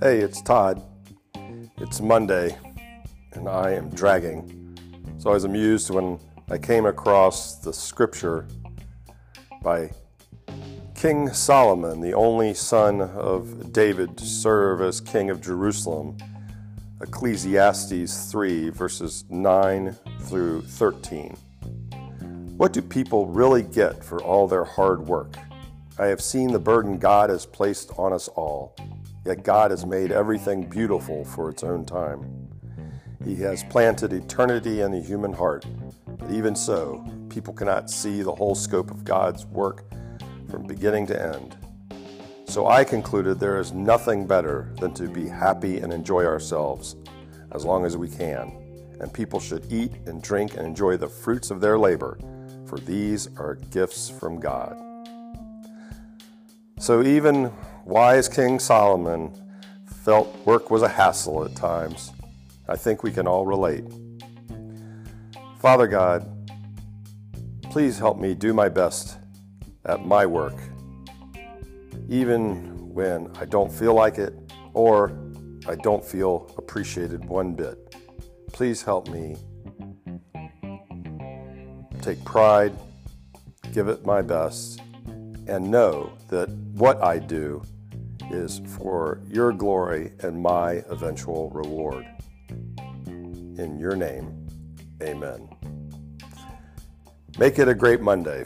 Hey, it's Todd. It's Monday, and I am dragging. So I was amused when I came across the scripture by King Solomon, the only son of David to serve as king of Jerusalem. Ecclesiastes 3, verses 9 through 13. What do people really get for all their hard work? I have seen the burden God has placed on us all, yet God has made everything beautiful for its own time. He has planted eternity in the human heart, but even so, people cannot see the whole scope of God's work from beginning to end. So I concluded there is nothing better than to be happy and enjoy ourselves as long as we can, and people should eat and drink and enjoy the fruits of their labor, for these are gifts from God. So even wise King Solomon felt work was a hassle at times. I think we can all relate. Father God, please help me do my best at my work, even when I don't feel like it or I don't feel appreciated one bit. Please help me take pride, give it my best, and know that what I do is for your glory and my eventual reward. In your name, amen. Make it a great Monday.